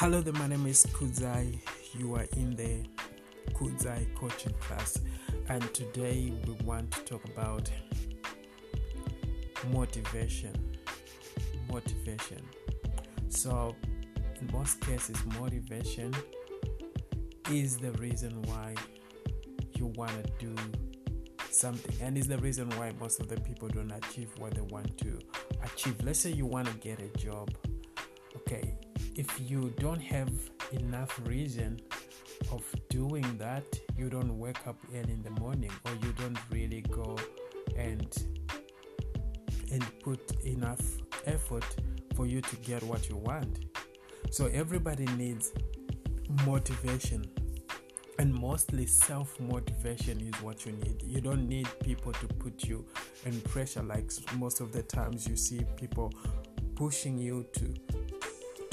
Hello, there, my name is Kudzai. You are in the Kudzai coaching class, and today we want to talk about motivation. Motivation. So, in most cases, motivation is the reason why you want to do something, and is the reason why most of the people don't achieve what they want to achieve. Let's say you want to get a job. If you don't have enough reason of doing that, you don't wake up early in the morning or you don't really go and and put enough effort for you to get what you want. So everybody needs motivation and mostly self motivation is what you need. You don't need people to put you in pressure like most of the times you see people pushing you to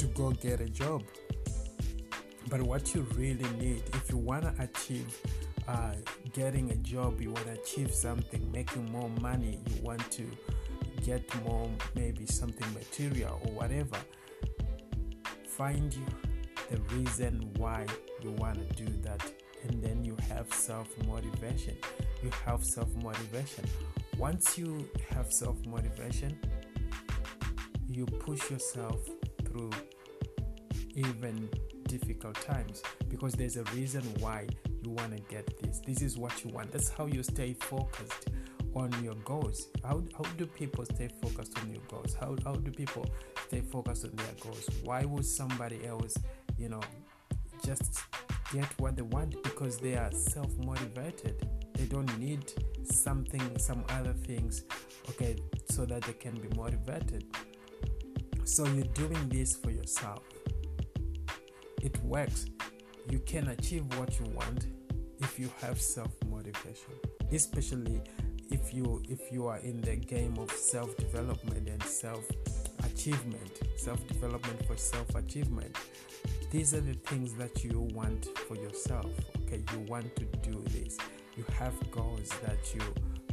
to go get a job. But what you really need, if you want to achieve uh, getting a job, you want to achieve something, making more money, you want to get more, maybe something material or whatever, find you the reason why you want to do that. And then you have self motivation. You have self motivation. Once you have self motivation, you push yourself through even difficult times because there's a reason why you want to get this. This is what you want. That's how you stay focused on your goals. How, how do people stay focused on your goals? How, how do people stay focused on their goals? Why would somebody else, you know, just get what they want? Because they are self motivated. They don't need something, some other things, okay, so that they can be motivated. So you're doing this for yourself. It works. You can achieve what you want if you have self motivation, especially if you if you are in the game of self development and self achievement, self development for self achievement. These are the things that you want for yourself. Okay, you want to do this. You have goals that you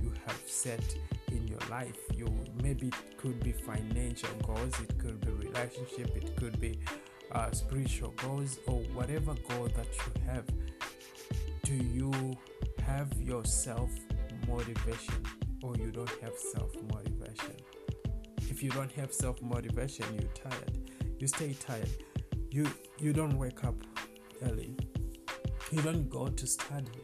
you have set in your life. You maybe it could be financial goals, it could be relationship, it could be uh, spiritual goals, or whatever goal that you have. Do you have your self motivation, or you don't have self motivation? If you don't have self motivation, you're tired. You stay tired. You you don't wake up early. You don't go to study.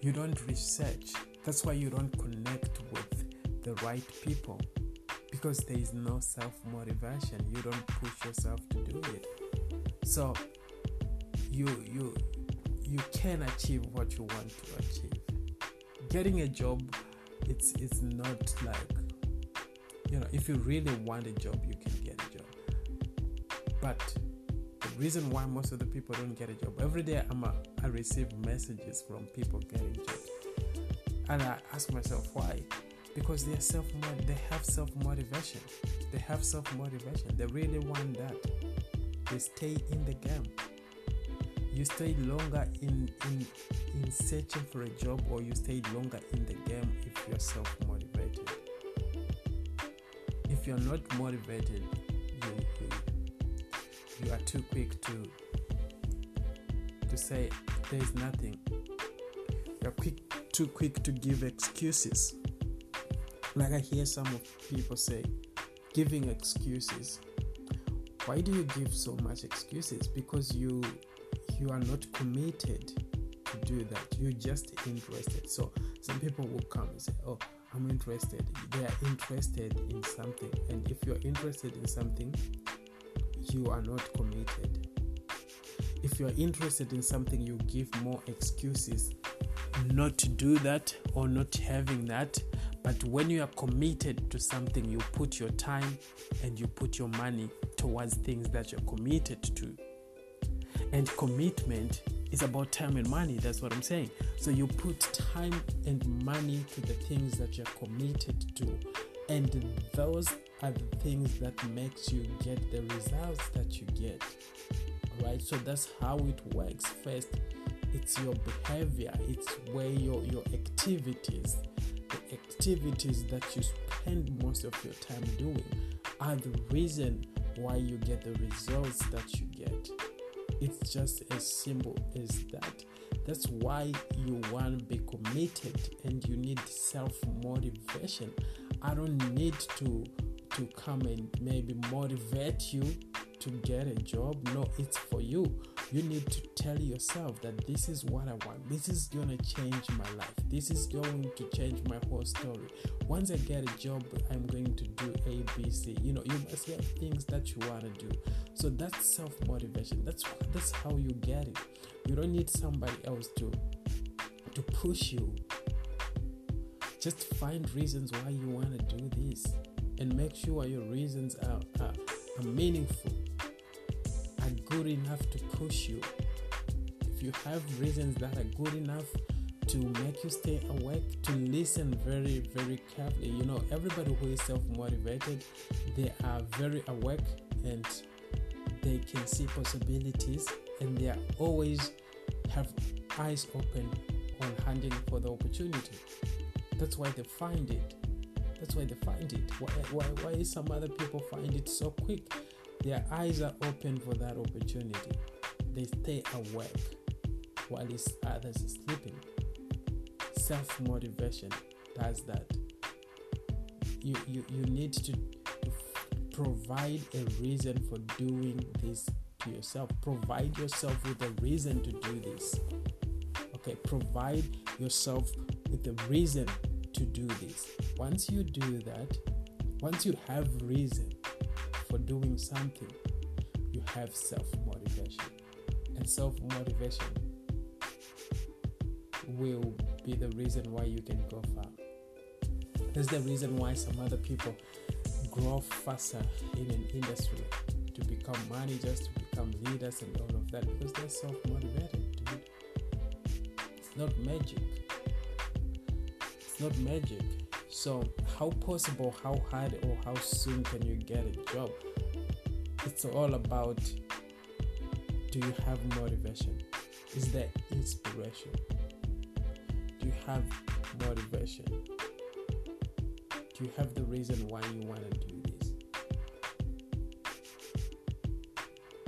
You don't research. That's why you don't connect with the right people because there is no self motivation. You don't push yourself to do it. So you you you can achieve what you want to achieve. Getting a job, it's it's not like you know if you really want a job, you can get a job. But the reason why most of the people don't get a job every day, I'm a, I receive messages from people getting jobs, and I ask myself why because they are self they have self motivation. They have self motivation. They really want that. They stay in the game. You stay longer in in in searching for a job, or you stay longer in the game if you're self motivated. If you're not motivated, you, you are too quick to to say there is nothing. You're quick too quick to give excuses like I hear some of people say, giving excuses. Why do you give so much excuses? Because you you are not committed to do that. You're just interested. So some people will come and say, "Oh, I'm interested." They are interested in something, and if you're interested in something, you are not committed. If you're interested in something, you give more excuses not to do that or not having that but when you are committed to something, you put your time and you put your money towards things that you're committed to. And commitment is about time and money. That's what I'm saying. So you put time and money to the things that you're committed to. And those are the things that makes you get the results that you get. Right? So that's how it works. First, it's your behavior, it's where your, your activities activities that you spend most of your time doing are the reason why you get the results that you get. It's just as simple as that. That's why you want to be committed and you need self motivation. I don't need to to come and maybe motivate you to get a job. No, it's for you. You need to tell yourself that this is what I want. This is going to change my life. This is going to change my whole story. Once I get a job, I'm going to do A, B, C. You know, you must have things that you want to do. So that's self motivation. That's that's how you get it. You don't need somebody else to to push you. Just find reasons why you want to do this and make sure your reasons are, are, are meaningful good enough to push you, if you have reasons that are good enough to make you stay awake, to listen very, very carefully. You know, everybody who is self motivated, they are very awake and they can see possibilities and they are always have eyes open on hunting for the opportunity. That's why they find it. That's why they find it. Why, why, why some other people find it so quick? Their eyes are open for that opportunity. They stay awake while others are sleeping. Self motivation does that. You, you, you need to provide a reason for doing this to yourself. Provide yourself with a reason to do this. Okay, provide yourself with a reason to do this. Once you do that, once you have reason, for doing something, you have self motivation. And self motivation will be the reason why you can go far. That's the reason why some other people grow faster in an industry to become managers, to become leaders, and all of that because they're self motivated, dude. It's not magic. It's not magic. So, how possible, how hard, or how soon can you get a job? It's all about do you have motivation? Is there inspiration? Do you have motivation? Do you have the reason why you want to do this?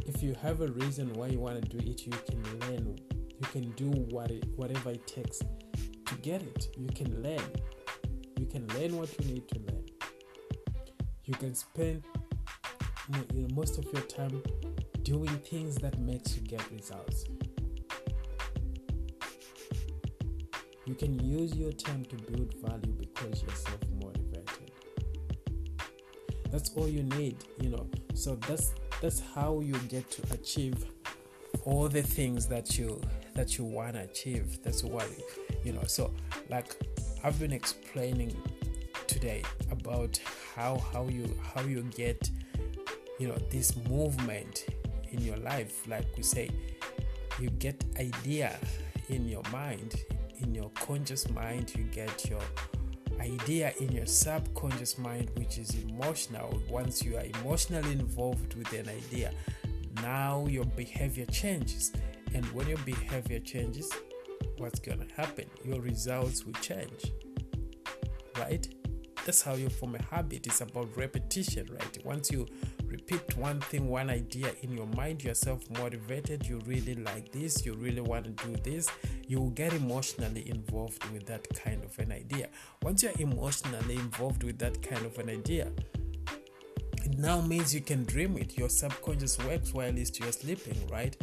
If you have a reason why you want to do it, you can learn. You can do what it, whatever it takes to get it. You can learn can learn what you need to learn. You can spend uh, most of your time doing things that makes you get results. You can use your time to build value because you're self-motivated. That's all you need, you know. So that's that's how you get to achieve all the things that you that you want to achieve. That's what you know. So like I've been explaining today about how how you how you get you know this movement in your life. Like we say you get idea in your mind in your conscious mind. You get your idea in your subconscious mind which is emotional. Once you are emotionally involved with an idea now your behavior changes. And when your behavior changes what's going to happen? Your results will change, right? That's how you form a habit. It's about repetition, right? Once you repeat one thing, one idea in your mind, you're self motivated, you really like this, you really want to do this, you will get emotionally involved with that kind of an idea. Once you're emotionally involved with that kind of an idea, it now means you can dream it. Your subconscious works while you're sleeping, right?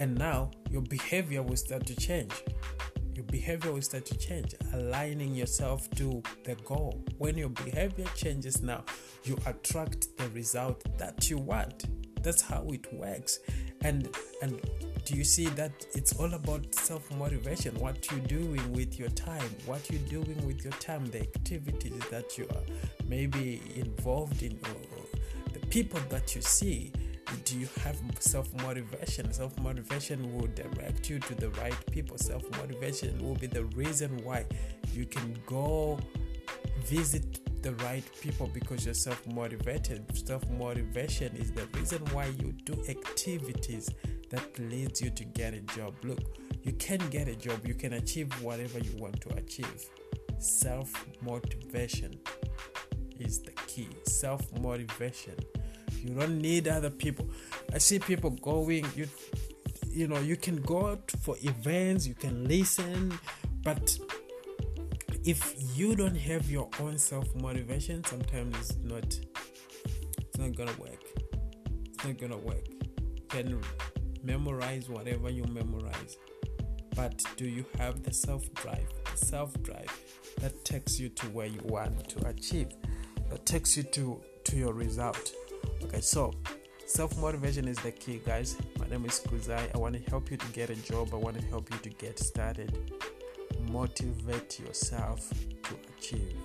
And now your behavior will start to change. Your behavior will start to change, aligning yourself to the goal. When your behavior changes now, you attract the result that you want. That's how it works. And and do you see that it's all about self-motivation what you're doing with your time what you're doing with your time the activities that you are maybe involved in or the people that you see do you have self motivation? Self motivation will direct you to the right people. Self motivation will be the reason why you can go visit the right people because you're self motivated. Self motivation is the reason why you do activities that leads you to get a job. Look, you can get a job, you can achieve whatever you want to achieve. Self motivation is the key. Self motivation You don't need other people. I see people going. You, you know, you can go out for events. You can listen, but if you don't have your own self motivation, sometimes it's not. It's not gonna work. It's not gonna work. You can memorize whatever you memorize, but do you have the self drive? The self drive that takes you to where you want to achieve, that takes you to to your result. Okay, so self motivation is the key, guys. My name is Kudzai. I want to help you to get a job. I want to help you to get started. Motivate yourself to achieve.